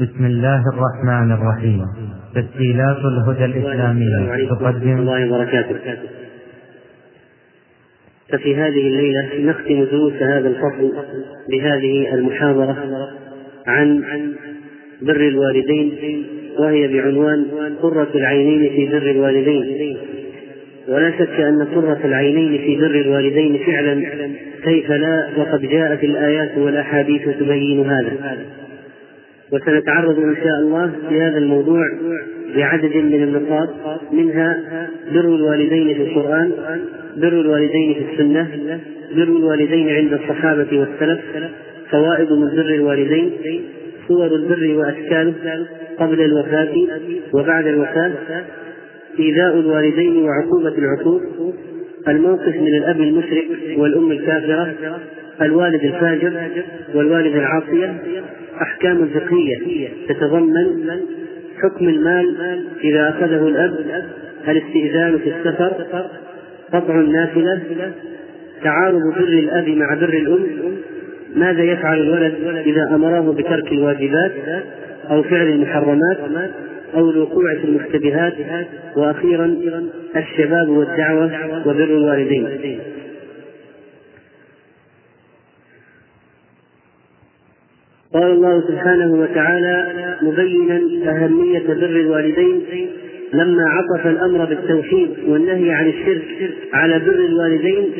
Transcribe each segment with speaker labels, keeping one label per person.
Speaker 1: بسم الله الرحمن الرحيم. تسجيلات الهدى الإسلامية تقدم.
Speaker 2: الله وبركاته. ففي هذه الليلة نختم دروس هذا الفصل بهذه المحاضرة عن بر الوالدين وهي بعنوان قرة العينين في بر الوالدين. ولا شك أن قرة العينين في بر الوالدين فعلا كيف لا وقد جاءت الآيات والأحاديث تبين هذا. وسنتعرض إن شاء الله في هذا الموضوع بعدد من النقاط منها بر الوالدين في القرآن بر الوالدين في السنة بر الوالدين عند الصحابة والسلف فوائد من بر الوالدين صور البر وأشكاله قبل الوفاة وبعد الوفاة إيذاء الوالدين وعقوبة العقوق الموقف من الأب المشرك والأم الكافرة الوالد الفاجر والوالد العاصية أحكام فقهية تتضمن حكم المال إذا أخذه الأب الاستئذان في السفر قطع النافلة تعارض بر الأب مع بر الأم ماذا يفعل الولد إذا أمره بترك الواجبات أو فعل المحرمات أو الوقوع في المشتبهات وأخيرا الشباب والدعوة وبر الوالدين. قال الله سبحانه وتعالى مبينا أهمية بر الوالدين لما عطف الأمر بالتوحيد والنهي عن الشرك على بر الوالدين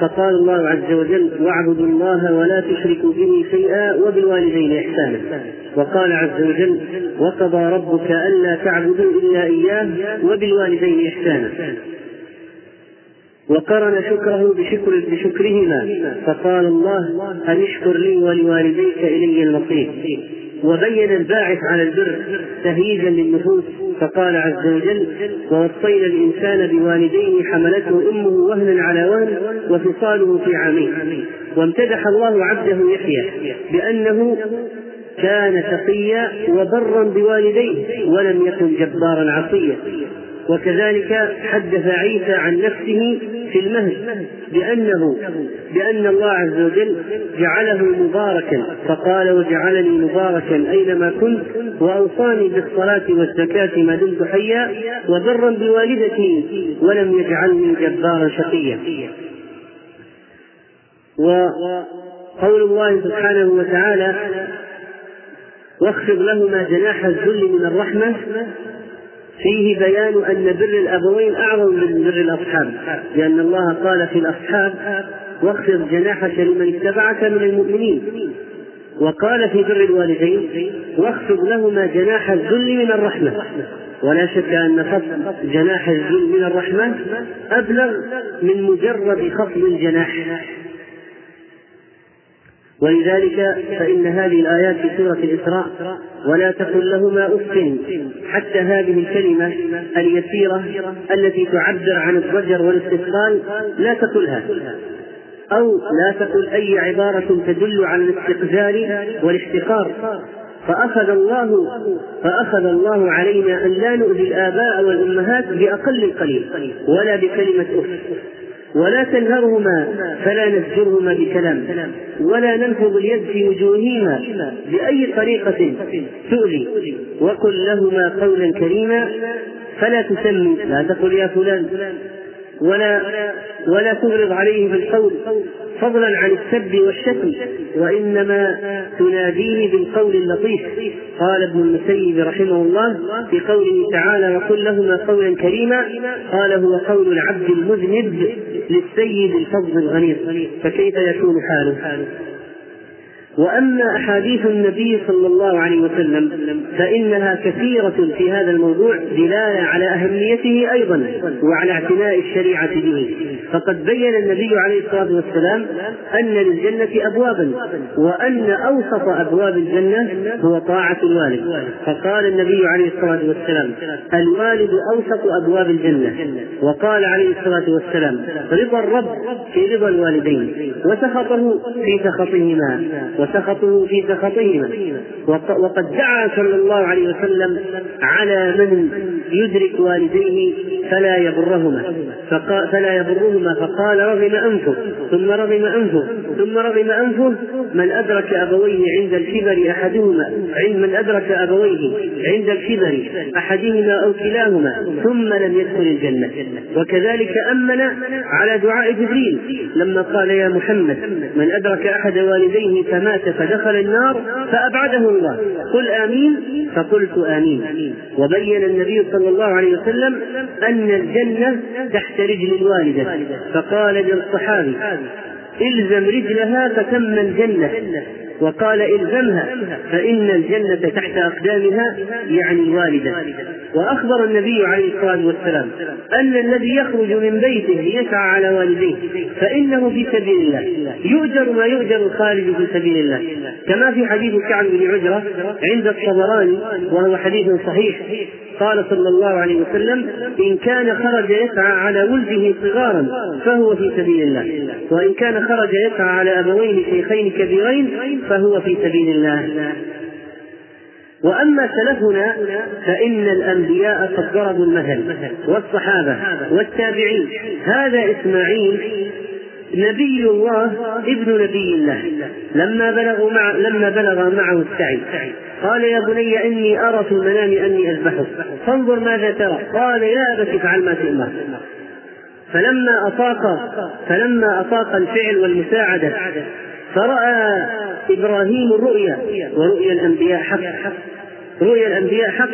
Speaker 2: فقال الله عز وجل واعبدوا الله ولا تشركوا به شيئا وبالوالدين إحسانا وقال عز وجل وقضى ربك ألا تعبدوا إلا إياه وبالوالدين إحسانا وقرن شكره بشكر بشكرهما. فقال الله أن اشكر لي ولوالديك إلي المصير. وبين الباعث على البر تهييجا للنفوس. فقال عز وجل ووصينا الإنسان بوالديه حملته أمه وهنا على وهن وفصاله في عامين. وامتدح الله عبده يحيى بأنه كان تقيا وبرا بوالديه ولم يكن جبارا عصيا. وكذلك حدث عيسى عن نفسه في المهد بأنه بأن الله عز وجل جعله مباركا فقال وجعلني مباركا أينما كنت وأوصاني بالصلاة والزكاة ما دمت حيا وبرا بوالدتي ولم يجعلني جبارا شقيا. وقول الله سبحانه وتعالى واخفض لهما جناح الذل من الرحمة فيه بيان أن بر الأبوين أعظم من بر الأصحاب لأن الله قال في الأصحاب واخفض جناحك لمن اتبعك من المؤمنين. وقال في بر الوالدين واخفض لهما جناح الذل من الرحمة. ولا شك أن خفض جناح الذل من الرحمة أبلغ من مجرد خفض الجناح. ولذلك فإن هذه الآيات في سورة الإسراء ولا تقل لهما أف حتى هذه الكلمة اليسيرة التي تعبر عن الضجر والاستثقال لا تقلها أو لا تقل أي عبارة تدل على الاستقذار والاحتقار فأخذ الله فأخذ الله علينا أن لا نؤذي الآباء والأمهات بأقل القليل ولا بكلمة أف. ولا تنهرهما فلا نزجرهما بكلام. ولا ننفض اليد في وجوههما بأي طريقة تؤذي. وقل لهما قولا كريما فلا تسمي لا تقل يا فلان ولا ولا تغرض عليه بالقول فضلا عن السب والشتم وإنما تناديه بالقول اللطيف. قال ابن المسيب رحمه الله في قوله تعالى وقل لهما قولا كريما قال هو قول العبد المذنب للسيد الفضل الغني فكيف يكون حاله؟ وأما أحاديث النبي صلى الله عليه وسلم فإنها كثيرة في هذا الموضوع دلالة على أهميته أيضا وعلى اعتناء الشريعة به. فقد بين النبي عليه الصلاة والسلام أن للجنة ابوابا وأن أوسط أبواب الجنة هو طاعة الوالد. فقال النبي عليه الصلاة والسلام الوالد أوسط أبواب الجنة. وقال عليه الصلاة والسلام رضا الرب في رضا الوالدين وسخطه في سخطهما. وسخطه في سخطهما. وقد دعا صلى الله عليه وسلم على من يدرك والديه فلا يبرهما فلا يبرهما فقال رغم أنفه ثم رغم أنفه ثم رغم أنفه من أدرك أبويه عند الكبر أحدهما عند من أدرك أبويه عند الكبر أحدهما أو كلاهما ثم لم يدخل الجنة. وكذلك أمن على دعاء جبريل لما قال يا محمد من أدرك أحد والديه فمات فدخل النار فأبعده الله. قل آمين. فقلت آمين. وبين النبي صلى الله عليه وسلم أن الجنة تحت رجل الوالدة. فقال للصحابي إلزم رجلها فتم الجنة وقال الزمها فإن الجنة تحت أقدامها يعني الوالدة وأخبر النبي عليه الصلاة والسلام أن الذي يخرج من بيته ليسعى على والديه فإنه في سبيل الله. يؤجر ما يؤجر الخارج في سبيل الله. كما في حديث كعب بن عجرة عند الطبراني وهو حديث صحيح. قال صلى الله عليه وسلم إن كان خرج يسعى على ولده صغارا فهو في سبيل الله. وإن كان خرج يسعى على أبوين شيخين كبيرين فهو في سبيل الله. وأما سلفنا فإن الأنبياء قد ضربوا المثل والصحابة والتابعين. هذا إسماعيل نبي الله ابن نبي الله لما بلغوا مع لما بلغ معه السعي. قال يا بني إني أرى في المنام أني أذبحك. فانظر ماذا ترى. قال يا ابت افعل ما تؤمر فلما أطاق فلما أطاق الفعل والمساعدة فرأى إبراهيم الرؤيا ورؤيا الأنبياء حق. رؤيا الأنبياء حق.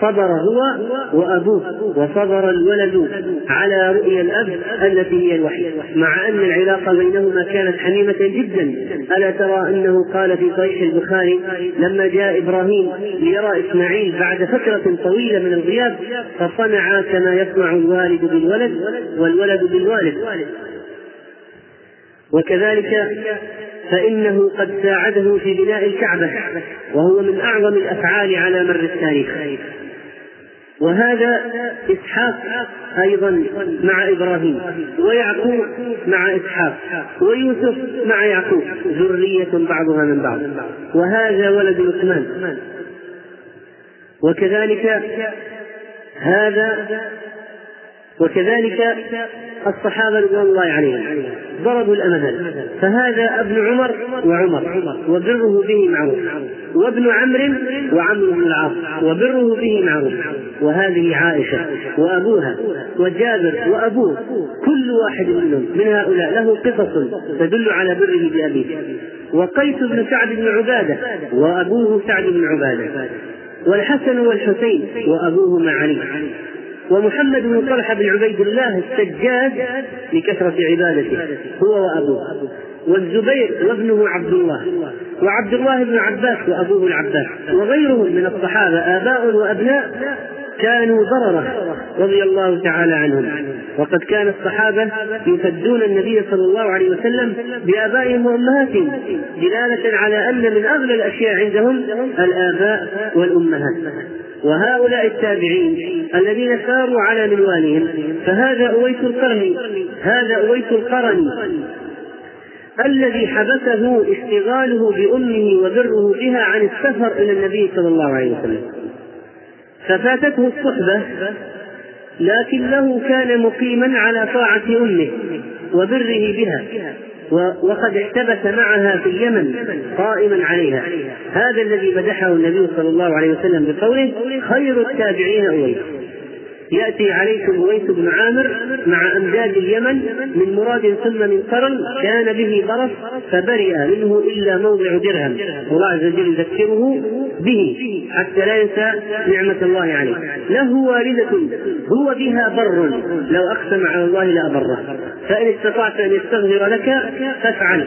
Speaker 2: صبر هو وأبوه وصبر الولد على رؤيا الأب التي هي الوحي. مع أن العلاقة بينهما كانت حميمة جدا. ألا ترى أنه قال في صحيح البخاري لما جاء إبراهيم ليرى إسماعيل بعد فترة طويلة من الغياب فصنع كما يصنع الوالد بالولد والولد بالوالد. وكذلك فإنه قد ساعده في بناء الكعبة وهو من أعظم الأفعال على مر التاريخ. وهذا إسحاق أيضا مع إبراهيم ويعقوب مع إسحاق ويوسف مع يعقوب ذرية بعضها من بعض. وهذا ولد لقمان. وكذلك هذا وكذلك الصحابة رضوان الله عليهم ضربوا الأمثل فهذا ابن عمر وعمر وبره به معروف وابن عمرو وعمرو بن العاص وبره به معروف. وهذه عائشة وأبوها وجابر وأبوه كل واحد منهم من هؤلاء له قصص تدل على بره بأبيه. وقيس بن سعد بن عبادة وأبوه سعد بن عبادة والحسن والحسين وأبوهما علي. ومحمد بن طلحة بن عبيد الله السجاد لكثرة عبادته. هو وأبوه. والزبير وابنه عبد الله. وعبد الله بن عباس وأبوه العباس. وغيرهم من الصحابة آباء وأبناء كانوا ضررة رضي الله تعالى عنهم. وقد كان الصحابة يفدون النبي صلى الله عليه وسلم بآبائهم وأمهاتهم دلالة على أن من أغلى الأشياء عندهم الآباء والأمهات. وهؤلاء التابعين الذين ساروا على منوالهم فهذا أويس القرني هذا أويس القرني الذي حبسه اشتغاله بأمه وبره بها عن السفر إلى النبي صلى الله عليه وسلم. ففاتته الصحبة لكنه كان مقيما على طاعة أمه وبره بها. وقد احتبس معها في اليمن قائما عليها. هذا الذي مدحه النبي صلى الله عليه وسلم بقوله خير التابعين أويس يأتي عليكم أويس بن عامر مع أمجاد اليمن من مراد ثم من قرن كان به برص فبرئ منه إلا موضع درهم. الله عز وجل يذكره به حتى لا ينسى نعمة الله عليه. له والدة هو بها بر. لو أقسم على الله لأبره فإن استطعت أن يستغفر لك فافعل.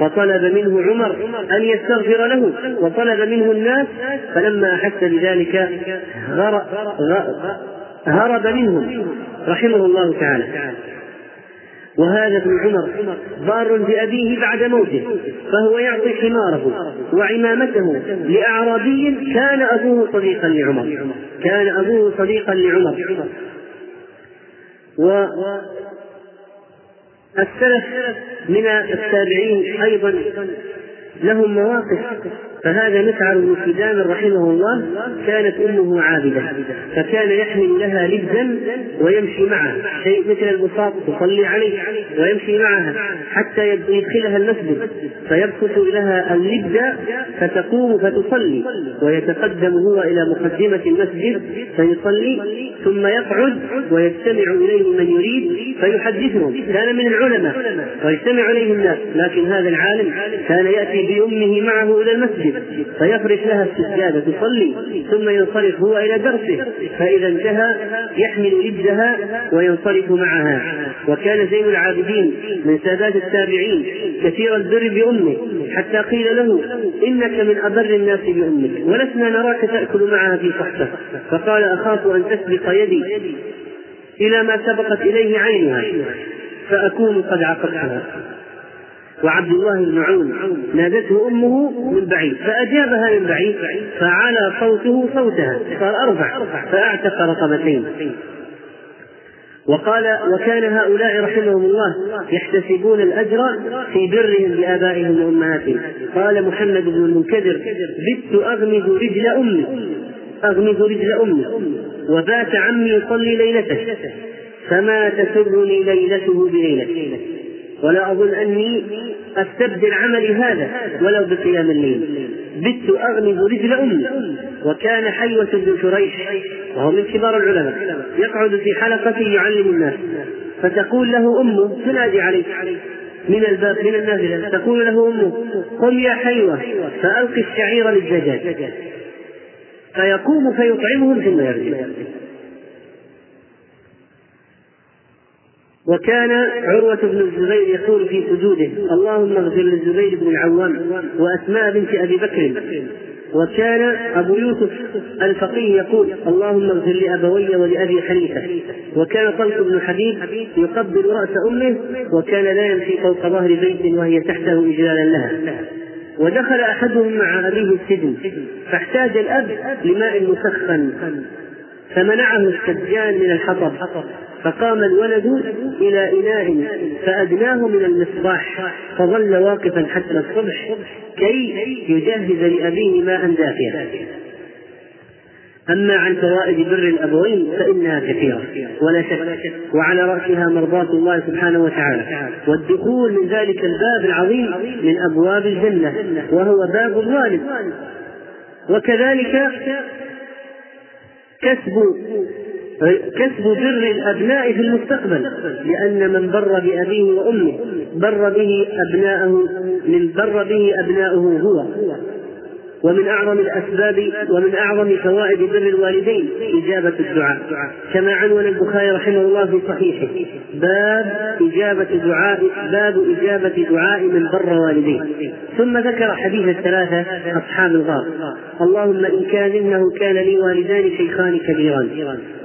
Speaker 2: فطلب منه عمر أن يستغفر له. وطلب منه الناس فلما أحس بذلك غر... هرب منهم رحمه الله تعالى. وهذا ابن عمر بار بأبيه بعد موته فهو يعطي حماره وعمامته لأعرابي كان أبوه صديقا لعمر كان أبوه صديقا لعمر. و السلف من التابعين أيضا لهم مواقف فهذا مسعر بن سدام رحمه الله كانت أمه عابدة فكان يحمل لها لبزا ويمشي معها شيء مثل البساط تصلي عليه ويمشي معها حتى يدخلها المسجد فيبسط لها اللبز فتقوم فتصلي ويتقدم هو إلى مقدمة المسجد فيصلي ثم يقعد ويجتمع إليه من يريد فيحدثهم كان من العلماء ويجتمع إليه الناس لكن هذا العالم كان يأتي بأمه معه إلى المسجد. فيفرش لها السجادة تصلي ثم ينصرف هو إلى درسه. فإذا انتهى يحمل لبزها وينصرف معها. وكان زين العابدين من سادات التابعين كثير البر بأمه حتى قيل له إنك من أبر الناس بأمك ولسنا نراك تأكل معها في صحبه فقال أخاف أن تسبق يدي إلى ما سبقت إليه عينها فأكون قد عقبتها وعبد الله بن عون نادته أمه من بعيد فأجابها من بعيد فعلى صوته صوتها صار أرفع فأعتق رقبتين. وقال وكان هؤلاء رحمهم الله يحتسبون الأجر في برهم بابائهم وأمهاتهم. قال محمد بن المنكدر بت أغمز رجل أمي أغمز رجل أمي وبات عمي يصلي ليلته فما تسرني ليلته بليلته ولا أظن أني أستبدل عملي هذا ولو بقيام الليل. بت أغمز رجل أمي وكان حيوة بن شريح وهو من كبار العلماء يقعد في حلقة يعلم الناس فتقول له أمه تنادي عليه من الباب من النافلة تقول له أمه قم يا حيوة فألقي الشعير للدجاج. فيقوم فيطعمهم ثم يرجع. وكان عروة بن الزبير يقول في سجوده اللهم اغفر للزبير بن العوام وأسماء بنت أبي بكر. وكان أبو يوسف الفقيه يقول اللهم اغفر لأبوي ولأبي حنيفة. وكان طلق بن حبيب يقبل رأس أمه وكان لا يمشي فوق ظهر بيت وهي تحته إجلالا لها. ودخل أحدهم مع أبيه السجن فاحتاج الأب لماء مسخن فمنعه السجان من الحطب. فقام الولد إلى إناء فأدناه من المصباح فظل واقفا حتى الصبح كي يجهز لأبيه ماء دافئا أما عن فوائد بر الأبوين فإنها كثيرة ولا شك وعلى رأسها مرضاة الله سبحانه وتعالى. والدخول من ذلك الباب العظيم من أبواب الجنة وهو باب الوالد وكذلك كسب كسب بر الأبناء في المستقبل لأن من بر بأبيه وأمه بر به أبناءه من بر به أبناؤه هو. ومن أعظم الأسباب ومن أعظم فوائد بر الوالدين إجابة الدعاء. كما عنون البخاري رحمه الله في صحيحه باب إجابة دعاء باب إجابة دعاء من بر والديه. ثم ذكر حديث الثلاثة أصحاب الغار. اللهم إن كان إنه كان لي والدان شيخان كبيران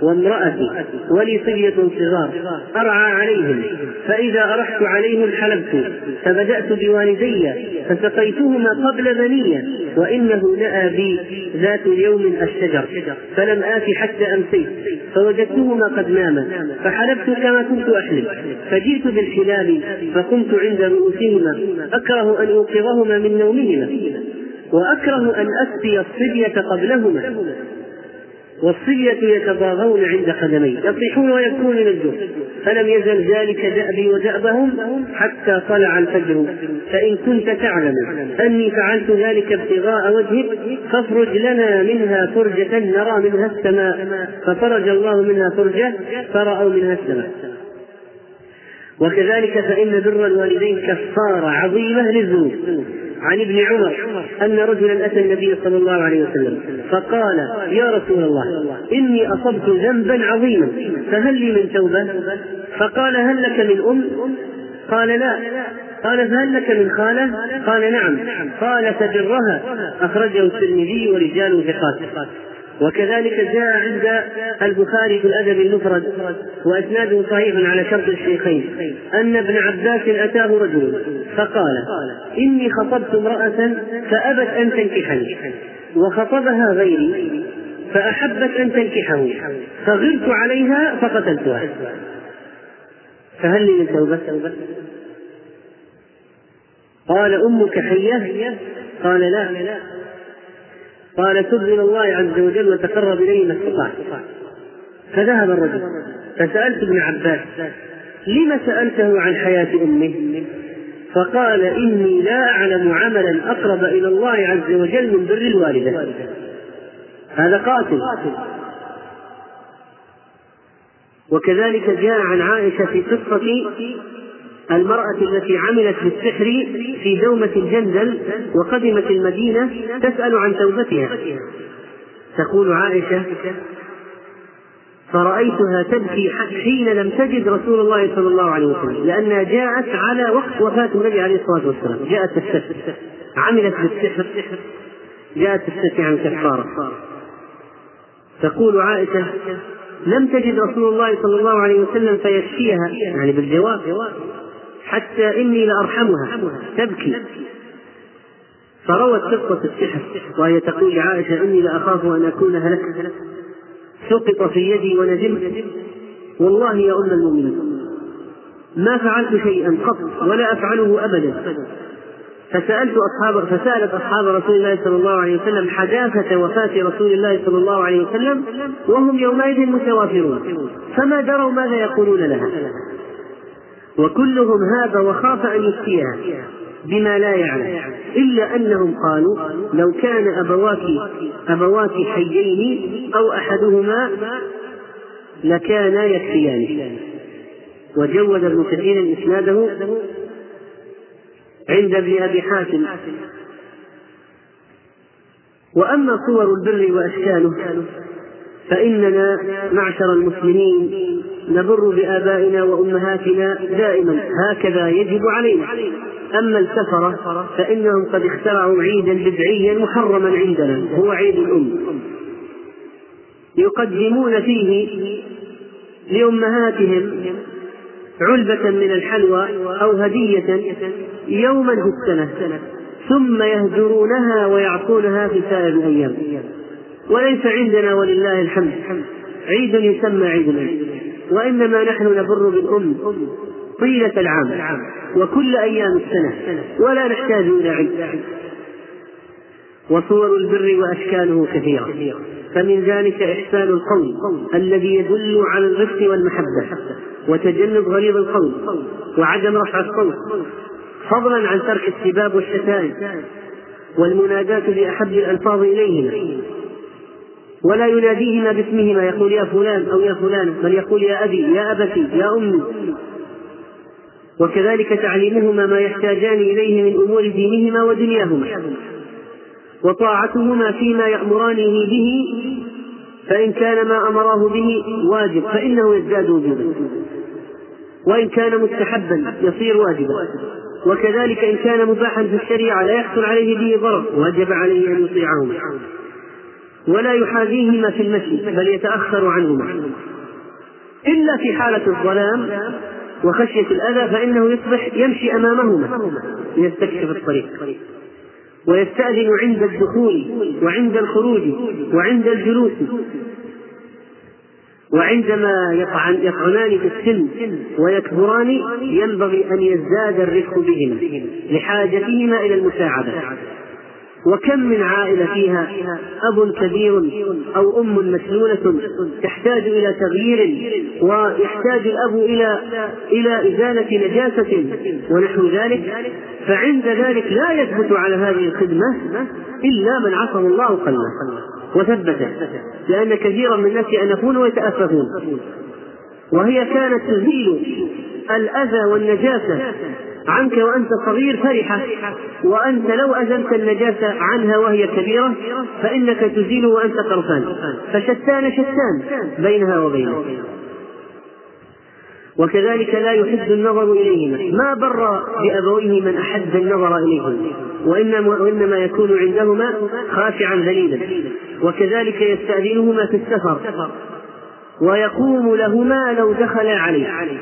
Speaker 2: وامرأتي ولي صبية صغار أرعى عليهم فإذا أرحت عليهم حلبت فبدأت بوالدي فسقيتهما قبل بنية وإنه نأى بي ذات يوم الشجر فلم آت حتى أمسيت فوجدتهما قد ناما فحلبت كما كنت أحلب فجئت بالحلال فقمت عند رؤوسهما أكره أن أوقظهما من نومهما وأكره أن أسقي الصبية قبلهما. والصبية يتضاغون عند قدمي يصيحون ويكون من الجوع. فلم يزل ذلك دأبي ودأبهم حتى طلع الفجر. فإن كنت تعلم أني فعلت ذلك ابتغاء وجهك فافرج لنا منها فرجة نرى منها السماء. ففرج الله منها فرجة فرأوا منها السماء. وكذلك فإن بر الوالدين كفارة عظيمة للذنوب. عن ابن عمر أن رجلا أتى النبي صلى الله عليه وسلم فقال يا رسول الله إني أصبت ذنبا عظيما فهل لي من توبة؟ فقال هل لك من أم؟ قال لا قال فهل لك من خالة؟ قال نعم قال فبرها أخرجه الترمذي ورجال ثقات وكذلك جاء عند البخاري في الأدب المفرد وإسناده صحيح على شرط الشيخين أن ابن عباس أتاه رجل فقال إني خطبت امرأة فأبت أن تنكحني وخطبها غيري فأحبت أن تنكحه فغرت عليها فقتلتها. فهل لي من توبة؟ قال أمك حية؟ قال لا. قال تب إلى الله عز وجل وتقرب إليه ما استطعت فذهب الرجل. فسألت ابن عباس لم سألته عن حياة أمه؟ فقال إني لا أعلم عملا أقرب إلى الله عز وجل من بر الوالدة. هذا قاتل. وكذلك جاء عن عائشة في قصة المرأة التي عملت بالسحر في دومة الجندل وقدمت المدينة تسأل عن توبتها. تقول عائشة فرأيتها تبكي حين لم تجد رسول الله صلى الله عليه وسلم لأنها جاءت على وقت وفاة النبي عليه الصلاة والسلام. جاءت تستفتي عملت بالسحر. جاءت تستفتي عن كفارة. تقول عائشة لم تجد رسول الله صلى الله عليه وسلم فيشفيها يعني بالجواب. حتى إني لأرحمها. تبكي. فروت قصة السحر وهي تقول لعائشة إني لأخاف أن أكون هلكت. سقط في يدي وندمت والله يا أم المؤمنين ما فعلت شيئا قط ولا أفعله أبدا. فسألت أصحاب فسألت أصحاب رسول الله صلى الله عليه وسلم حداثة وفاة رسول الله صلى الله عليه وسلم وهم يومئذ متوافرون. فما دروا ماذا يقولون لها؟ وكلهم هاب وخاف أن يفتيها بما لا يعلم. إلا أنهم قالوا لو كان أبواك أبواك حيين أو أحدهما لكانا يكفيان. وجود ابن كثير إسناده عند ابن أبي حاتم. وأما صور البر وأشكاله فإننا معشر المسلمين نبر بآبائنا وأمهاتنا دائما. هكذا يجب علينا. أما الكفرة فإنهم قد اخترعوا عيدا بدعيا محرما عندنا هو عيد الأم. يقدمون فيه لأمهاتهم علبة من الحلوى أو هدية يوما في السنة ثم يهجرونها ويعصونها في سائر الأيام. وليس عندنا ولله الحمد. عيد يسمى عيد الأم وإنما نحن نبر بالأم طيلة العام وكل أيام السنة ولا نحتاج إلى عيد. وصور البر وأشكاله كثيرة. فمن ذلك إحسان القول الذي يدل على الرفق والمحبة وتجنب غليظ القول وعدم رفع الصوت. فضلا عن ترك السباب والشتائم والمناداة بأحب الألفاظ إليهما. ولا يناديهما باسمهما يقول يا فلان أو يا فلان بل يقول يا أبي يا أبتي يا أمي. وكذلك تعليمهما ما يحتاجان إليه من أمور دينهما ودنياهما. وطاعتهما فيما يأمرانه به فإن كان ما أمراه به واجب فإنه يزداد وجوبا. وإن كان مستحبا يصير واجبا. وكذلك إن كان مباحا في الشريعة لا يحصل عليه به ضرر وجب عليه أن يطيعهما. ولا يحاذيهما في المشي بل يتأخر عنهما. إلا في حالة الظلام وخشية الأذى فإنه يصبح يمشي أمامهما ليستكشف الطريق. ويستأذن عند الدخول وعند الخروج وعند الجلوس وعندما يطعن يطعنان في السن ويكبران ينبغي أن يزداد الرفق بهما لحاجتهما إلى المساعدة. وكم من عائلة فيها أب كبير أو أم مسلولة تحتاج إلى تغيير ويحتاج الأب إلى إلى إزالة نجاسة ونحو ذلك فعند ذلك لا يثبت على هذه الخدمة إلا من عصم الله قلبه وثبته لأن كثيرا من الناس يأنفون ويتأففون وهي كانت تزيل الأذى والنجاسة عنك وأنت صغير فرحة. وأنت لو أزلت النجاسة عنها وهي كبيرة فإنك تزيل وأنت قرفان. فشتان شتان بينها وبينك. وكذلك لا يحب النظر إليهما. ما بر بأبويه من أحب النظر إليهما. وإنما, وإنما يكون عندهما خاشعا ذليلا. وكذلك يستأذنهما في السفر. ويقوم لهما لو دخلا عليه.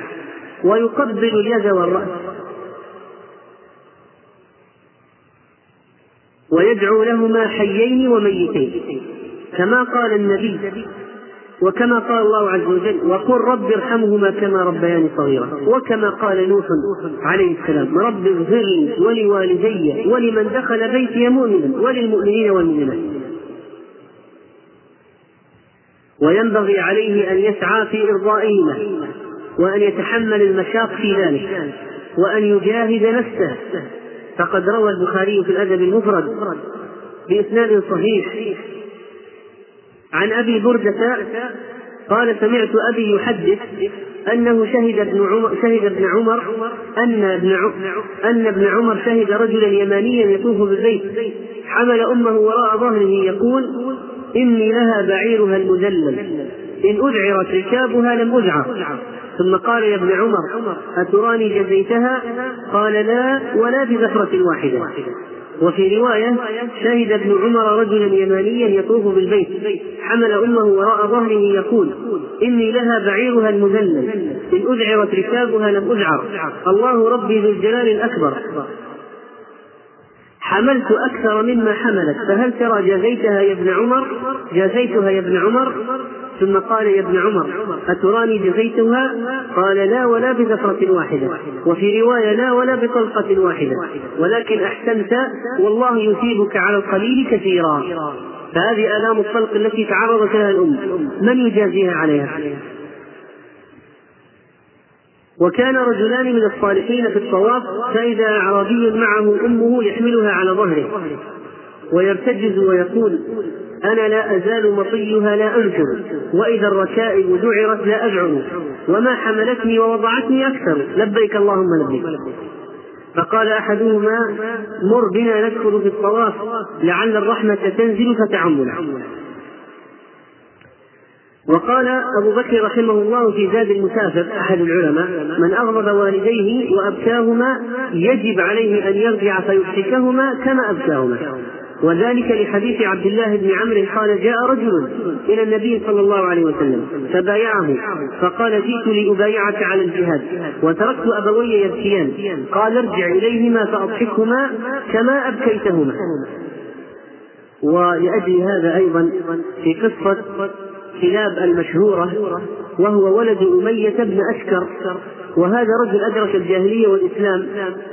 Speaker 2: ويقبل اليد والرأس. ويدعو لهما حيين وميتين. كما قال النبي وكما قال الله عز وجل وقل رب ارحمهما كما ربياني صغيرا. وكما قال نوح عليه السلام رب اغفر لي ولوالدي ولمن دخل بيتي مؤمنا وللمؤمنين والمؤمنات. وينبغي عليه أن يسعى في إرضائهما وأن يتحمل المشاق في ذلك وأن يجاهد نفسه فقد روى البخاري في الأدب المفرد بإسناد صحيح. عن أبي بردة قال سمعت أبي يحدث أنه شهد ابن عمر شهد ابن عمر أن ابن أن ابن عمر شهد رجلا يمانيا يطوف بالبيت. حمل أمه وراء ظهره يقول إني لها بعيرها المذلل. إن أذعرت ركابها لم أذعر. ثم قال يا ابن عمر أتراني جزيتها؟ قال لا ولا بزفرة واحدة. وفي رواية شهد ابن عمر رجلا يمانيا يطوف بالبيت حمل أمه وراء ظهره يقول إني لها بعيرها المذلل إن أذعرت ركابها لم أذعر. الله ربي ذو الجلال الأكبر. حملت أكثر مما حملت فهل ترى جازيتها يا ابن عمر؟ جازيتها يا ابن عمر؟ ثم قال يا ابن عمر أتراني جزيتها؟ قال لا ولا بزفرة واحدة. وفي رواية لا ولا بطلقة واحدة. ولكن أحسنت والله يثيبك على القليل كثيرا. فهذه آلام الطلق التي تعرضت لها الأم. من يجازيها عليها؟ وكان رجلان من الصالحين في الطواف فإذا أعرابي معه أمه يحملها على ظهره. ويرتجز ويقول أنا لا أزال مطيها لا أنشر وإذا الركائب ذعرت لا أذعر وما حملتني ووضعتني أكثر. لبيك اللهم لبيك. فقال أحدهما مر بنا ندخل في الطواف لعل الرحمة تنزل فتعمنا وقال أبو بكر رحمه الله في زاد المسافر أحد العلماء من أغضب والديه وأبكاهما يجب عليه أن يرجع فيمسكهما كما أبكاهما. وذلك لحديث عبد الله بن عمرو قال جاء رجل إلى النبي صلى الله عليه وسلم فبايعه فقال جئت لأبايعك على الجهاد وتركت أبوي يبكيان قال ارجع إليهما فأضحكهما كما أبكيتهما. ولأجل هذا أيضا في قصة كلاب المشهورة وهو ولد أمية بن أشكر وهذا رجل أدرك الجاهلية والإسلام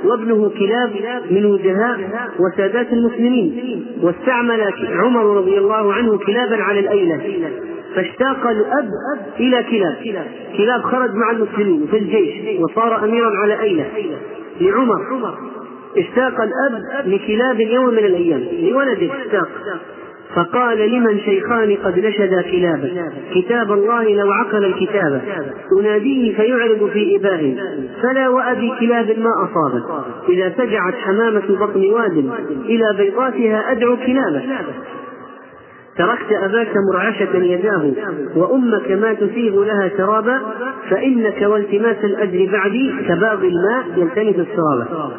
Speaker 2: وابنه كلاب من وجهاء وسادات المسلمين واستعمل عمر رضي الله عنه كلابا على الأيلة فاشتاق الأب إلى كلاب كلاب خرج مع المسلمين في الجيش وصار أميرا على أيلة لعمر اشتاق الأب لكلاب يوم من الأيام لولده اشتاق. فقال لمن شيخان قد نشدا كلابا كتاب الله لو عقل الكتاب. أناديه فيعرض في إباه فلا وأبي كلاب ما أصابت إذا سجعت حمامة بطن واد إلى بيضاتها أدعو كلابا تركت أباك مرعشة يداه وأمك ما تسيغ لها شرابا فإنك والتماس الأجر بعدي كباغي الماء يلتمس السرابا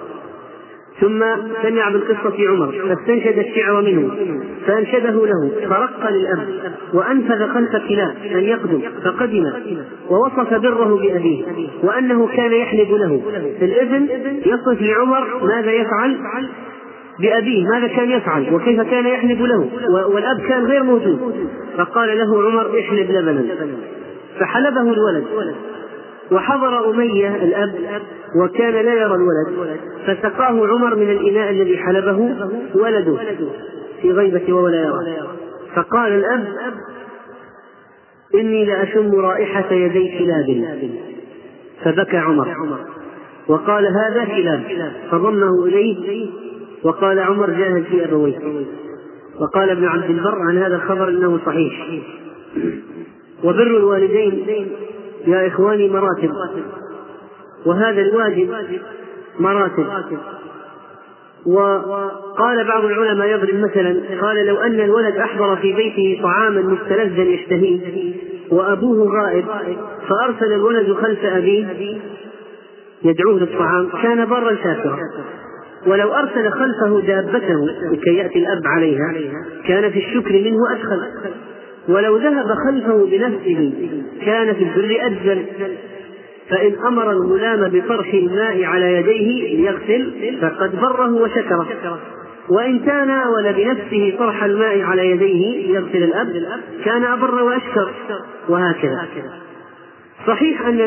Speaker 2: ثم سمع بالقصة عمر فاستنشد الشعر منه فأنشده له فرق للأب وأنفذ خلف كلاب أن يقدم فقدم ووصف بره بأبيه وأنه كان يحلب له. في الإذن يصف لعمر ماذا يفعل؟ بأبيه ماذا كان يفعل؟ وكيف كان يحلب له؟ والأب كان غير موجود. فقال له عمر احلب لبنا. فحلبه الولد. وحضر أمية الأب وكان لا يرى الولد فسقاه عمر من الإناء الذي حلبه ولده في غيبة وهو لا يرى. فقال الأب إني لأشم رائحة يدي كلاب فبكى عمر. وقال هذا كلاب فضمه إليه وقال عمر جاهد في أبويه. وقال ابن عبد البر عن هذا الخبر إنه صحيح. وبر الوالدين يا إخواني مراتب. وهذا الواجب مراتب. وقال بعض العلماء يضرب مثلا قال لو أن الولد أحضر في بيته طعاما مستلذا يشتهيه وأبوه غائب فأرسل الولد خلف أبيه يدعوه للطعام كان برا شاكرا. ولو أرسل خلفه دابته لكي يأتي الأب عليها كان في الشكر منه أدخل. ولو ذهب خلفه بنفسه كان في البر أجزل. فإن أمر الغلام بطرح الماء على يديه ليغسل فقد بره وشكره. وإن تناول بنفسه طرح الماء على يديه ليغسل الأب كان أبر وأشكر. وهكذا. صحيح أن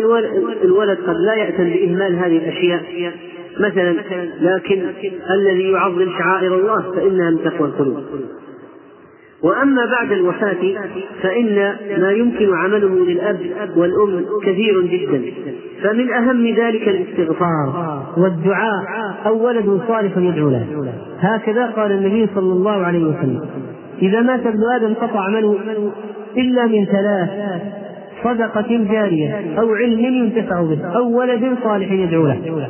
Speaker 2: الولد قد لا يأتم بإهمال هذه الأشياء. مثلا لكن الذي يعظم شعائر الله فإنها من تقوى القلوب. وأما بعد الوفاة فإن ما يمكن عمله للأب والأم كثير جدا. فمن أهم ذلك الاستغفار والدعاء أو ولد صالح يدعو له. هكذا قال النبي صلى الله عليه وسلم إذا مات ابن آدم قطع عمله إلا من ثلاث صدقة جارية أو علم ينتفع به أو ولد صالح يدعو له.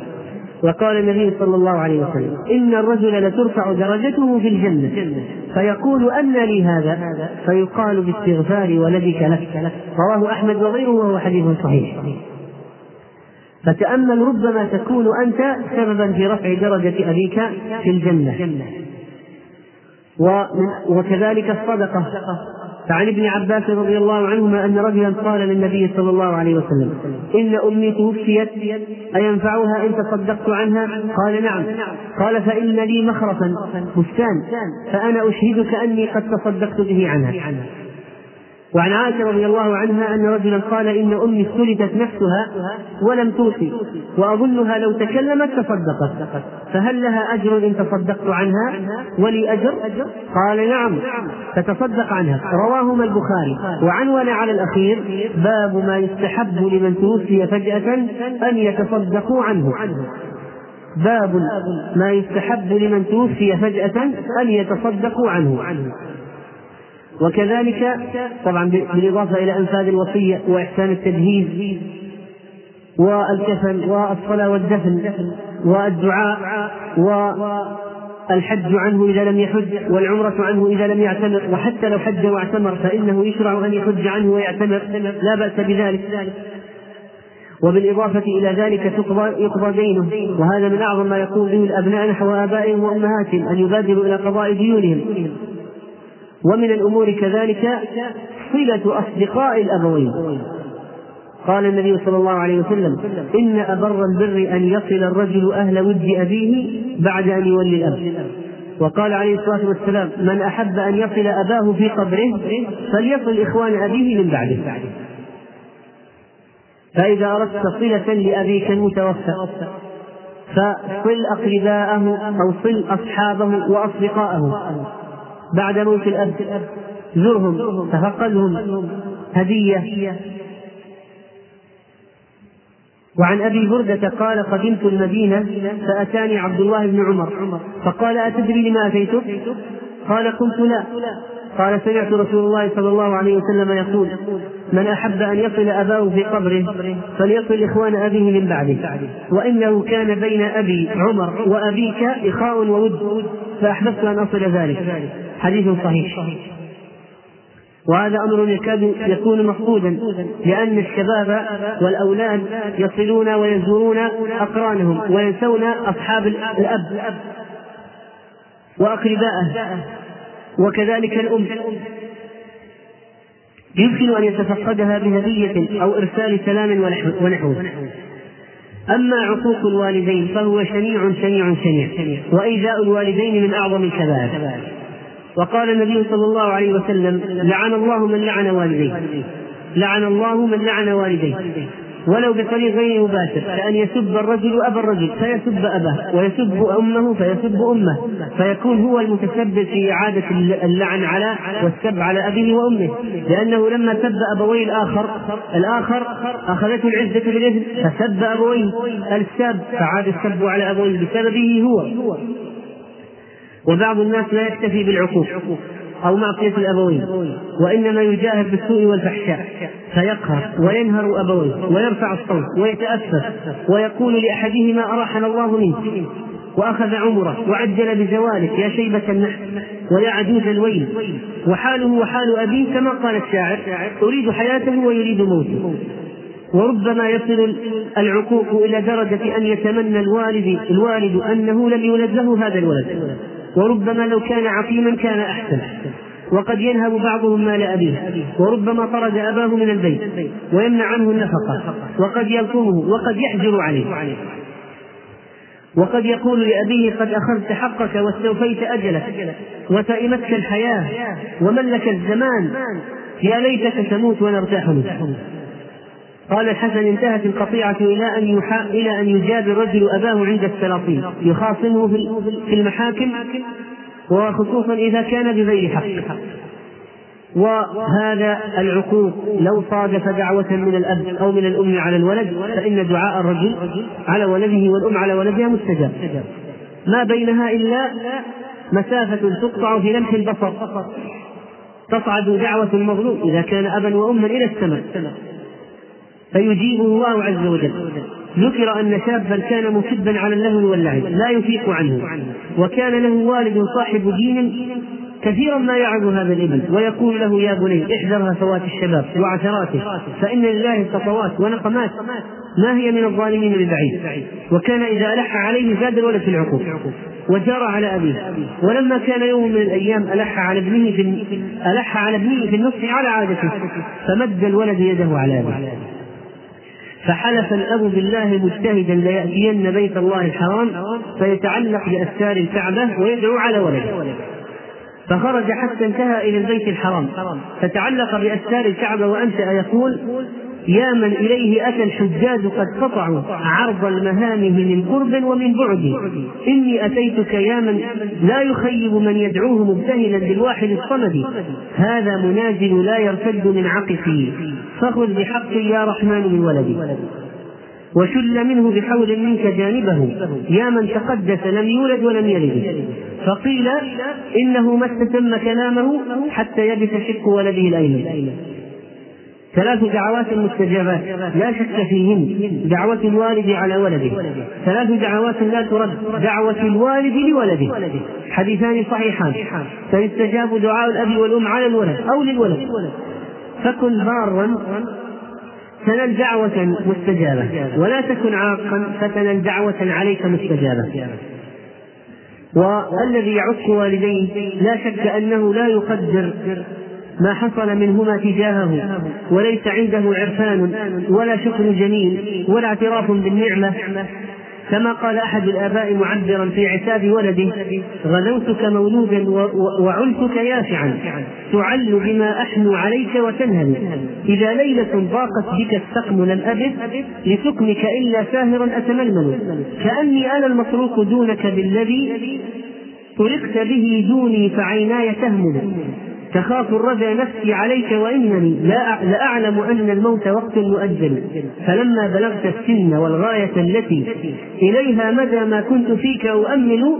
Speaker 2: وقال النبي صلى الله عليه وسلم إن الرجل لترفع درجته في الجنة. فيقول أن لي هذا؟ فيقال باستغفار ولدك لك. رواه أحمد وغيره وهو حديث صحيح. فتأمل ربما تكون أنت سببا في رفع درجة أبيك في الجنة. وكذلك الصدقة. فعن ابن عباس رضي الله عنهما أن رجلا قال للنبي صلى الله عليه وسلم إن أمي توفيت أينفعها إن تصدقت عنها؟ قال نعم قال فإن لي مخرفا بستان فأنا أشهدك أني قد تصدقت به عنها وعن عائشة رضي الله عنها أن رجلا قال إن أمي استلفت نفسها ولم توصي وأظنها لو تكلمت تصدقت. فهل لها أجر إن تصدقت عنها؟ ولي أجر؟ قال نعم فتصدق عنها. رواهما البخاري. وعنون على الأخير باب ما يستحب لمن توفي فجأة أن يتصدقوا عنه. باب ما يستحب لمن توفي فجأة أن يتصدقوا عنه. وكذلك طبعا بالإضافة إلى أنفاذ الوصية وإحسان التجهيز والكفن والصلاة والدفن والدعاء والحج عنه إذا لم يحج والعمرة عنه إذا لم يعتمر وحتى لو حج واعتمر فإنه يشرع أن يحج عنه ويعتمر لا بأس بذلك. وبالإضافة إلى ذلك تقضى يقضى دينه وهذا من أعظم ما يكون به الأبناء نحو آبائهم وأمهاتهم أن يبادروا إلى قضاء ديونهم. ومن الأمور كذلك صلة أصدقاء الأبوين. قال النبي صلى الله عليه وسلم إن أبر البر أن يصل الرجل أهل ود أبيه بعد أن يولي الأب. وقال عليه الصلاة والسلام من أحب أن يصل أباه في قبره فليصل إخوان أبيه من بعده. فإذا أردت صلة لأبيك المتوفى فصل أقرباءه أو صل أصحابه وأصدقاءه. بعد موت الأب. زرهم تفقدهم هدية. وعن أبي بردة قال قدمت المدينة فأتاني عبد الله بن عمر. فقال أتدري لما اتيتك؟ قال قلت لا. قال سمعت رسول الله صلى الله عليه وسلم يقول من أحب أن يصل أباه في قبره فليصل إخوان أبيه من بعده. وإنه كان بين أبي عمر وأبيك إخاء وود فأحببت أن أصل ذلك. حديث صحيح. وهذا أمر يكاد يكون مفقودا لأن الشباب والأولاد يصلون ويزورون أقرانهم وينسون أصحاب الأب وأقرباءه وكذلك الأم. يمكن أن يتفقدها بهدية أو إرسال سلام ونحوه. أما عقوق الوالدين فهو شنيع شنيع شنيع وإيذاء الوالدين من أعظم الكبائر. وقال النبي صلى الله عليه وسلم لعن الله من لعن والديه. لعن الله من لعن والديه. ولو بطريق غير مباشر كأن يسب الرجل أبا الرجل فيسب أباه ويسب أمه فيسب أمه فيكون هو المتسبب في إعادة اللعن على والسب على أبيه وأمه. لأنه لما سب أبوي الآخر الآخر أخذته العزة بالإثم فسب أبويه السب فعاد السب على أبويه بسببه هو. وبعض الناس لا يكتفي بالعقوق أو معصية الأبوين وإنما يجاهد بالسوء والفحشاء فيقهر وينهر أبويه ويرفع الصوت ويتأسف ويقول لأحدهما أراحنا الله منك وأخذ عمره وعجل بزوالك يا شيبة النحس ويا عجوز الويل وحاله وحال أبيه كما قال الشاعر أريد حياته ويريد موته. وربما يصل العقوق إلى درجة أن يتمنى الوالد الوالد أنه لم يولد له هذا الولد. وربما لو كان عقيما كان أحسن. وقد ينهب بعضهم مال أبيه وربما طرد أباه من البيت ويمنع عنه النفقة وقد يلطمه وقد يحجر عليه. وقد يقول لأبيه قد أخذت حقك واستوفيت أجلك وتئمتك الحياة وملك الزمان يا ليتك تموت ونرتاح منك قال الحسن انتهت القطيعة إلى أن يحا... إلى أن يجابي الرجل أباه عند السلاطين يخاصمه في المحاكم وخصوصا إذا كان بغير حق. وهذا العقوق لو صادف دعوة من الأب أو من الأم على الولد فإن دعاء الرجل على ولده والأم على ولدها مستجاب. ما بينها إلا مسافة تقطع في لمح البصر تصعد دعوة المظلوم إذا كان أبا وأما إلى السماء. فيجيبه الله عز وجل. ذكر أن شابا كان مكبا على اللهو واللعب لا يفيق عنه. وكان له والد صاحب دين كثيرا ما يعظ هذا الابن ويقول له يا بني احذر هفوات الشباب وعثراته فإن لله سطوات ونقمات ما هي من الظالمين ببعيد وكان إذا ألح عليه زاد الولد في العقوق وجار على أبيه. ولما كان يوم من الأيام ألح على ابنه في ألح على ابنه في النصح على عادته فمد الولد يده على أبيه. فحلف الأب بالله مجتهدا ليأتين بيت الله الحرام فيتعلق بأستار الكعبة ويدعو على ولده. فخرج حتى انتهى إلى البيت الحرام. فتعلق بأستار الكعبة وأنشأ يقول يا من إليه أتى الحجاج قد قطعوا عرض المهامه من قرب ومن بعد. إني أتيتك يا من لا يخيب من يدعوه مبتهلا بالواحد الصمد. هذا منازل لا يرتد من عقفه فخذ بحقي يا رحمن من ولدي وشل منه بحول منك جانبه. يا من تقدس لم يولد ولم يلد. فقيل إنه ما استتم كلامه حتى يبس شق ولده الأيمن. ثلاث دعوات مستجابات لا شك فيهن. دعوة الوالد على ولده. ثلاث دعوات لا ترد. دعوة الوالد لولده. حديثان صحيحان. فيستجاب دعاء الأب والأم على الولد أو للولد. فكن بارا. تنل دعوة مستجابة. ولا تكن عاقا فتنل دعوة عليك مستجابة. والذي يعق والديه لا شك أنه لا يقدر ما حصل منهما تجاهه وليس عنده عرفان ولا شكر جميل ولا اعتراف بالنعمة. كما قال أحد الآباء معبرا في عتاب ولده غزوتك مولودا وعلتك يافعا تعل بما أحنو عليك وتنهل. إذا ليلة ضافتك بالسقم لم أبد لسقمك إلا ساهرا أتململ. كأني أنا المتروك دونك بالذي طرقت به دوني فعيناي تهمل. تخاف الردى نفسي عليك وإنني لا لأعلم أن الموت وقت مؤجل. فلما بلغت السن والغاية التي إليها مدى ما كنت فيك أؤمل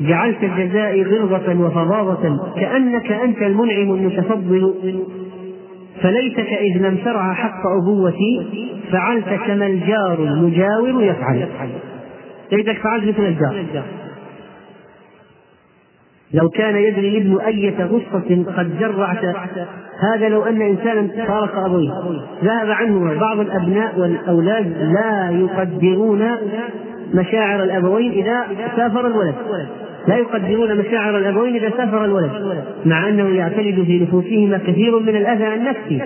Speaker 2: جعلت الجزاء غلظة وفظاظة كأنك أنت المنعم المتفضل. فليتك إذ لم ترعى حق أبوتي فعلت كما الجار المجاور يفعل. ليتك فعلت مثل الجار. لو كان يدري الابن أية غصة قد جرعت هذا لو أن إنسانا فارق أبويه. ذهب عنه بعض الأبناء والأولاد لا يقدرون مشاعر الأبوين إذا سافر الولد. لا يقدرون مشاعر الأبوين إذا سافر الولد. مع أنه يعتمد في نفوسهما كثير من الأذى النفسي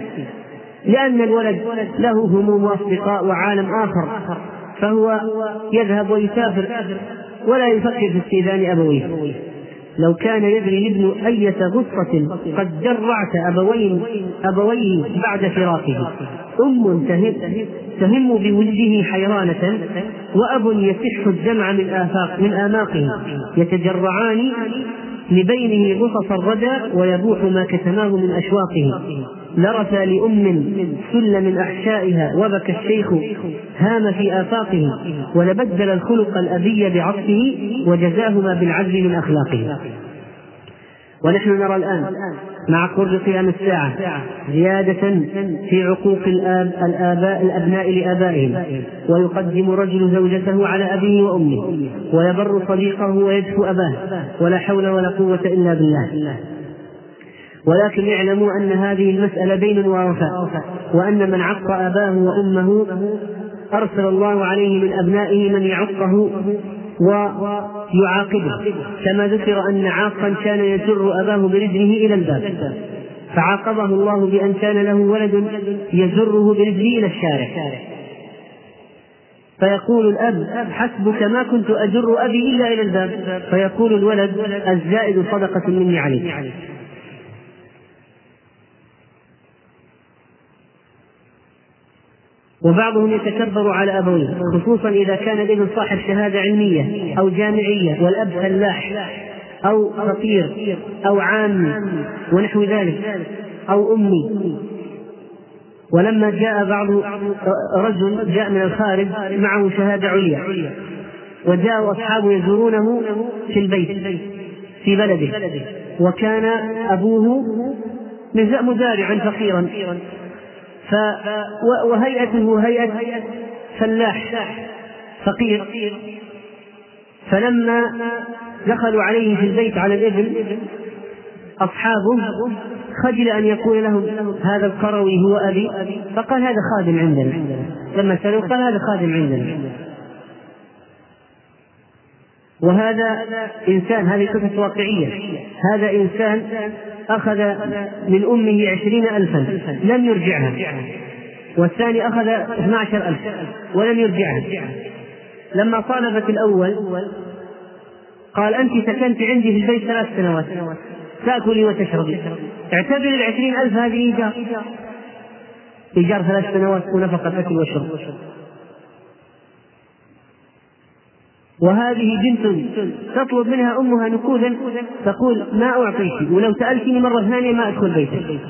Speaker 2: لأن الولد له هموم وأصدقاء وعالم آخر. فهو يذهب ويسافر ولا يفكر في استئذان أبويه. لو كان يدري الابن أية غصة قد جرعت أبوين أبويه بعد فراقه. أم تهم, تهم بولده حيرانة وأب يسح الدمع من آفاق من آماقه. يتجرعان لبينه غصص الردى ويبوح ما كتماه من أشواقه. لرثى لأم سل من أحشائها وبكى الشيخ هام في آفاقه ولبدل الخلق الأبي بعطفه وجزاهما بالعدل من أخلاقه. ونحن نرى الآن مع قرب قيام الساعة زيادة في عقوق الآب الآباء الأبناء لآبائهم. ويقدم رجل زوجته على أبيه وأمه. ويبر صديقه ويدفو أباه. ولا حول ولا قوة إلا بالله. ولكن اعلموا أن هذه المسألة دين ووفاء وأن من عق أباه وأمه أرسل الله عليه من أبنائه من يعقه ويعاقبه كما ذكر أن عاقا كان يجر أباه برجله إلى الباب فعاقبه الله بأن كان له ولد يجره برجله إلى الشارع. فيقول الأب حسبك ما كنت أجر أبي إلا إلى الباب فيقول الولد الزائد صدقة مني عليك. وبعضهم يتكبر على أبويه خصوصا إذا كان الابن صاحب شهادة علمية أو جامعية والأب فلاح أو فقير أو عامي ونحو ذلك أو أمي. ولما جاء بعض رجل جاء من الخارج معه شهادة عليا وجاء أصحابه يزورونه في البيت في بلده وكان أبوه مزارعا فقيرا. ف وهيئته هيئة فلاح فقير. فلما دخلوا عليه في البيت على الإبل أصحابه خجل أن يقول لهم هذا القروي هو أبي؟ فقال هذا خادم عندنا. لما سألوا قال هذا خادم عندنا. وهذا إنسان هذه قصة واقعية. هذا إنسان أخذ من أمه عشرين ألفا لم يرجعها. والثاني أخذ 12 ألف ولم يرجعها. لما طالبت الأول قال أنت سكنت عندي في البيت ثلاث سنوات تأكلي وتشربي. اعتبر العشرين ألف هذه إيجار. إيجار ثلاث سنوات ونفقة أكل وشرب. وهذه بنت تطلب منها أمها نقودا تقول ما أعطيك؟ ولو سألتني مرة ثانية ما أدخل بيتك.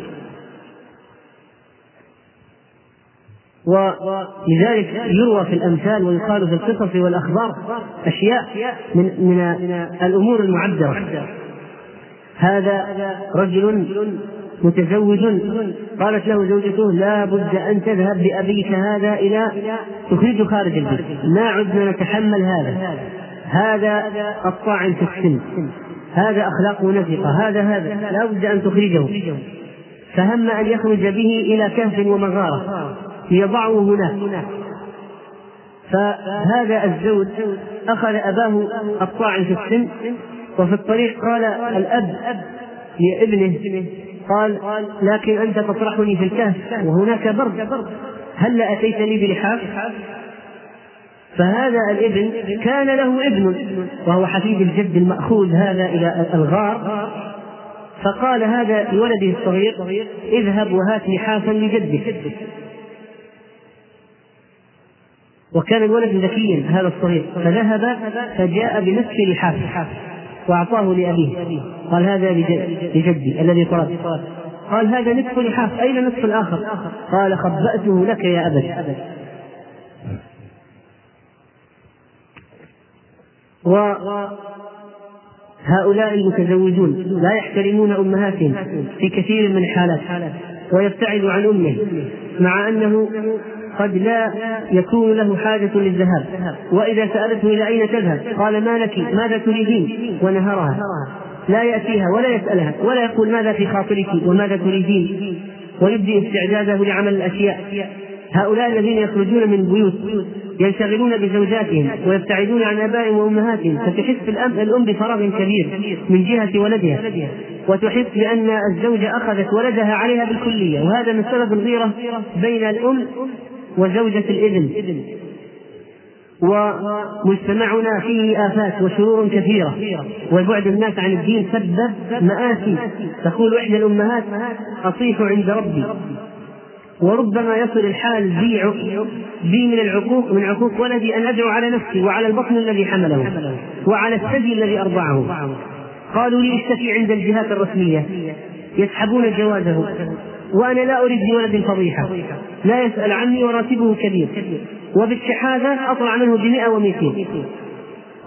Speaker 2: ولذلك يروى في الأمثال ويقال في القصص والأخبار أشياء من من الأمور المعبرة. هذا رجل متزوج. قالت له زوجته لا بد أن تذهب بأبيك هذا إلى تخرجه خارج البيت. ما عدنا نتحمل هذا. هذا الطاعن في السن هذا أخلاقه نفقة هذا هذا. لا بد أن تخرجه. فهم أن يخرج به إلى كهف ومغارة. ليضعه هناك. فهذا الزوج أخذ أباه الطاعن في السن وفي الطريق قال الأب لابنه قال لكن أنت تطرحني في الكهف وهناك برد هل أتيتني بلحاف؟ فهذا الابن كان له ابن وهو حفيد الجد المأخوذ هذا إلى الغار فقال هذا لولده الصغير اذهب وهات لحافا لجدك. وكان الولد ذكيا هذا الصغير فذهب فجاء بنصف لحاف وأعطاه لأبيه. قال هذا لجدي الذي طلب قال هذا نصف لحاف. أين النصف الآخر؟ قال خبأته لك يا أبت. وهؤلاء المتزوجون لا يحترمون أمهاتهم في كثير من الحالات ويبتعد عن أمه مع أنه قد لا يكون له حاجة للذهاب. وإذا سألته إلى أين تذهب؟ قال ما لك؟ ماذا تريدين؟ ونهرها. لا يأتيها ولا يسألها ولا يقول ماذا في خاطرك وماذا تريدين. ويبدي استعداده لعمل الأشياء. هؤلاء الذين يخرجون من بيوت ينشغلون بزوجاتهم ويبتعدون عن ابائهم وأمهاتهم فتحس الام الأم بفراغ كبير من جهة ولدها. وتحس بأن الزوجة أخذت ولدها عليها بالكلية. وهذا من سبب الغيرة بين الأم وزوجة الإذن ومجتمعنا فيه آفات وشرور كثيرة. وبعد الناس عن الدين سبب مآسي. تقول إحدى الأمهات أصيح عند ربي. وربما يصل الحال بي بي من العقوق من عقوق ولدي أن أدعو على نفسي وعلى البطن الذي حمله وعلى الثدي الذي أرضعه. قالوا لي اشتكي عند الجهات الرسمية. يسحبون جوازه. وأنا لا أريد لولد فضيحة. لا يسأل عني وراتبه كبير. وبالشحاذة أطلع منه بمئة ومئتين.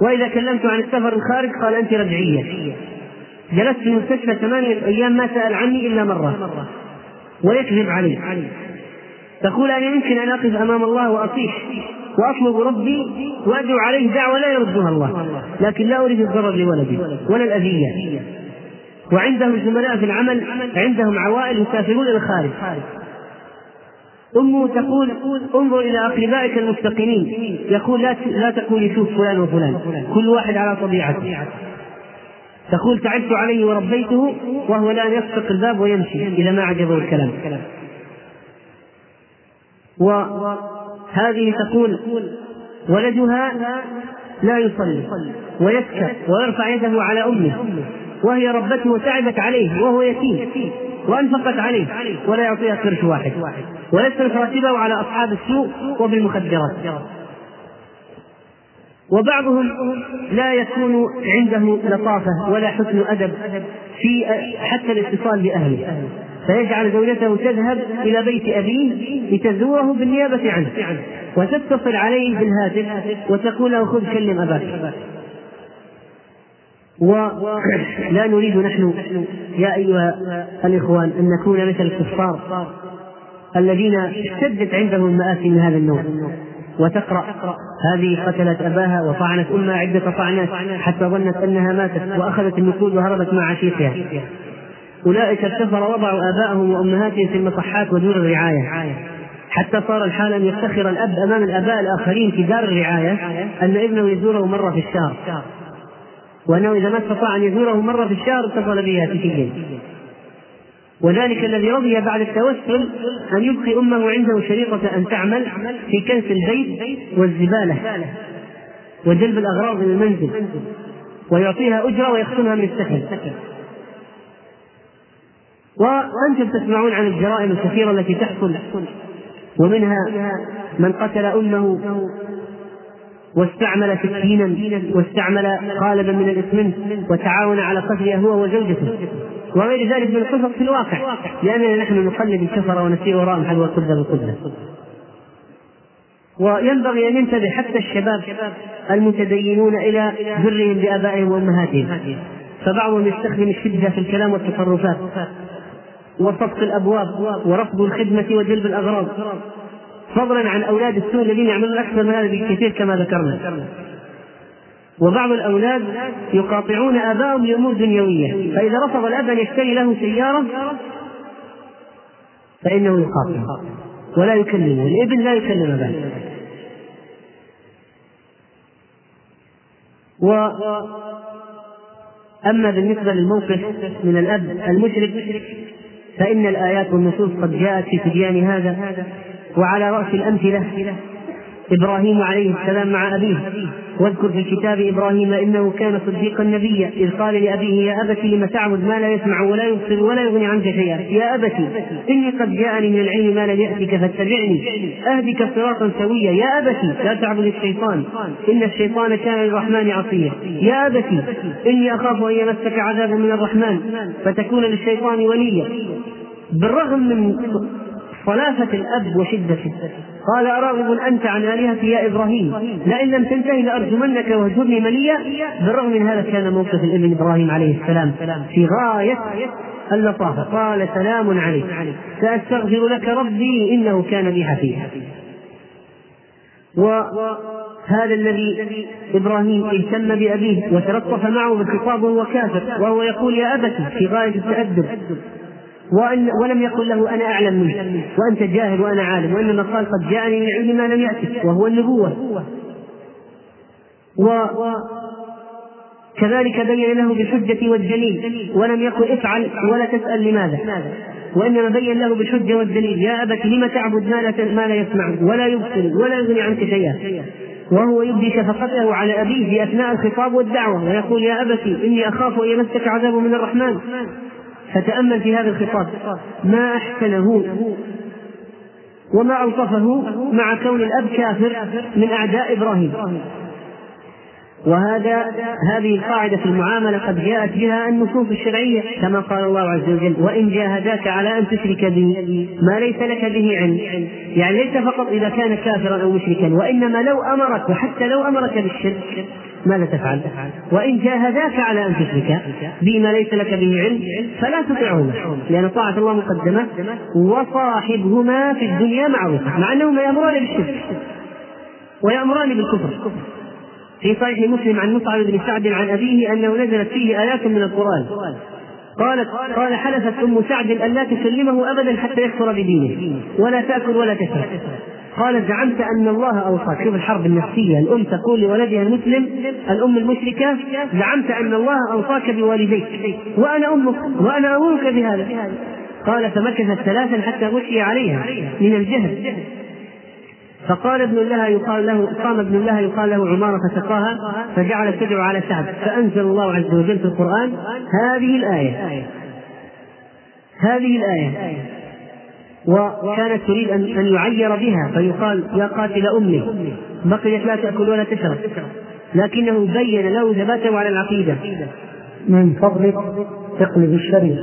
Speaker 2: وإذا كلمت عن السفر الخارج قال أنت رجعية جلست في المستشفى ثمانية أيام ما سأل عني إلا مرة. ويكذب علي. تقول أنا يمكن أن أقف أمام الله وأصيح وأطلب ربي وأدعو عليه دعوة لا يردها الله. لكن لا أريد الضرر لولدي ولا الأذية. وعندهم زملاء في العمل عندهم عوائل يسافرون إلى الخارج. أمه تقول انظر إلى أقربائك المستقيمين. يقول لا لا تقولي شوف فلان وفلان. كل واحد على طبيعته. تقول تعبت عليه وربيته وهو الآن يسبق الباب ويمشي إذا ما عجبه الكلام. وهذه تقول ولدها لا يصلي ويسكت ويرفع يده على أمه. وهي ربته وتعبت عليه وهو يتيم وأنفقت عليه ولا يعطيها قرش واحد ويصرف راتبه على أصحاب السوء وبالمخدرات. وبعضهم لا يكون عنده لطافة ولا حسن أدب في حتى الاتصال بأهله فيجعل زوجته تذهب إلى بيت أبيه لتزوره بالنيابة عنه وتتصل عليه بالهاتف وتقول له خذ كلم أباك. ولا نريد نحن يا أيها الإخوان أن نكون مثل الكفار الذين اشتدت عندهم المآسي من هذا النوع وتقرأ هذه قتلت أباها وطعنت أمها عدة طعنات حتى ظنت أنها ماتت وأخذت النقود وهربت مع عشيقها. أولئك الكفر وضعوا آباءهم وأمهاتهم في المصحات ودور الرعاية. حتى صار الحال أن يفتخر الأب أمام الآباء الآخرين في دار الرعاية أن ابنه يزوره مرة في الشهر. وأنه إذا ما استطاع أن يزوره مرة في الشهر اتصل به هاتفيا وذلك الذي رضي بعد التوسل أن يبقي أمه عنده شريطة أن تعمل في كنس البيت والزبالة وجلب الأغراض من المنزل ويعطيها أجرة ويختمها من السكن. وأنتم تسمعون عن الجرائم الكثيرة التي تحصل ومنها من قتل أمه واستعمل سكينا واستعمل قالبا من الاسمنت وتعاون على قتلها هو وزوجته. وغير ذلك من القصص في الواقع. لأننا نحن نقلد الكفر ونسير وراءهم حذو القبه بالقبه وينبغي أن ينتبه حتى الشباب المتدينون إلى برهم بآبائهم وأمهاتهم. فبعضهم يستخدم الشدة في الكلام والتصرفات وصفق الأبواب ورفض الخدمة وجلب الأغراض. فضلا عن أولاد السوء الذين يعملون أكثر من هذا بكثير كما ذكرنا. وبعض الأولاد يقاطعون ابائهم لأمور دنيوية فإذا رفض الأب أن يشتري له سيارة فإنه يقاطع ولا يكلمه الإبن لا يكلم أباه. و أما بالنسبة للموقف من الأب المشرك فإن الآيات والنصوص قد جاءت في تبيان هذا. وعلى رأس الأمثلة إبراهيم عليه السلام مع أبيه. واذكر في كتاب إبراهيم إنه كان صديقا نبيا. إذ قال لأبيه يا أبت لم تعبد ما لا يسمع ولا يبصر ولا يغني عنك شيئا. يا أبت إني قد جاءني من العلم ما لم يأتك فاتبعني. أهدك صراطا سويا. يا أبت لا تعبد الشيطان. إن الشيطان كان للرحمن عصيا. يا أبت إني أخاف أن يمسك عذاب من الرحمن فتكون للشيطان وليا. بالرغم من صلافة الأب وشدته قال أراغب أنت عن آلهتي يا إبراهيم. لئن لم تنتهي لأرجمنك واهجرني مليا. بالرغم من هذا كان موقف الابن إبراهيم عليه السلام في غاية اللطافة قال سلام عليك. سأستغفر لك ربي إنه كان بي حفيظا. وهذا الذي إبراهيم اهتم بأبيه وتلطف معه بالخطاب وهو كافر وهو يقول يا ابت في غاية التأدب. وأن ولم يقل له أنا أعلم منك وأنت جاهل وأنا عالم وإنما قال قد جاءني من علم ما لم يأتك وهو النبوة. وكذلك بين له بالحجة والدليل ولم يقل افعل ولا تسأل لماذا. وإنما بين له بالحجة والدليل يا أبت لم تعبد ما لا ما لا يسمع ولا يبصر ولا يغني عنك شيئا. وهو يبدي شفقته على أبيه في أثناء الخطاب والدعوة ويقول يا أبت إني أخاف أن يمسك عذاب من الرحمن. فتأمل في هذا الخطاب. ما أحسنه وما ألطفه مع كون الأب كافر من أعداء إبراهيم. وهذا هذه القاعدة في المعاملة قد جاءت بها النصوص الشرعية كما قال الله عز وجل وإن جاهداك على أن تشرك بي ما ليس لك به علم يعني ليس فقط إذا كان كافرا أو مشركا وإنما لو أمرك وحتى لو أمرك بالشرك ماذا تفعل؟ وإن جاهداك على أن تشرك بما ليس لك به علم فلا تطعهما لأن طاعة الله مقدمة وصاحبهما في الدنيا معروفة مع أنهما يأمران بالشرك ويأمران بالكفر في صحيح مسلم عن مصعب بن سعد عن أبيه أنه نزلت فيه آيات من القرآن. قالت قال حلفت أم سعد أن لا تكلمه أبدا حتى يكفر بدينه. ولا تأكل ولا تشرب. قال زعمت أن الله أوصاك. شوف الحرب النفسية. الأم تقول لولدها المسلم الأم المشركة زعمت أن الله أوصاك بوالديك. وأنا أمك وأنا أمرك بهذا. قال فمكثت ثلاثا حتى غشي عليها من الجهل. فقال ابن لها يقال له قام ابن لها يقال له عمارة فسقاها فجعلت تدعو على سعد فأنزل الله عز وجل في القرآن هذه الآية. هذه الآية. وكانت تريد أن أن يعير بها فيقال يا قاتل أمي بقيت لا تأكل ولا تشرب. لكنه بين له ثباته على العقيدة.
Speaker 3: من فضلك اقلب الشريف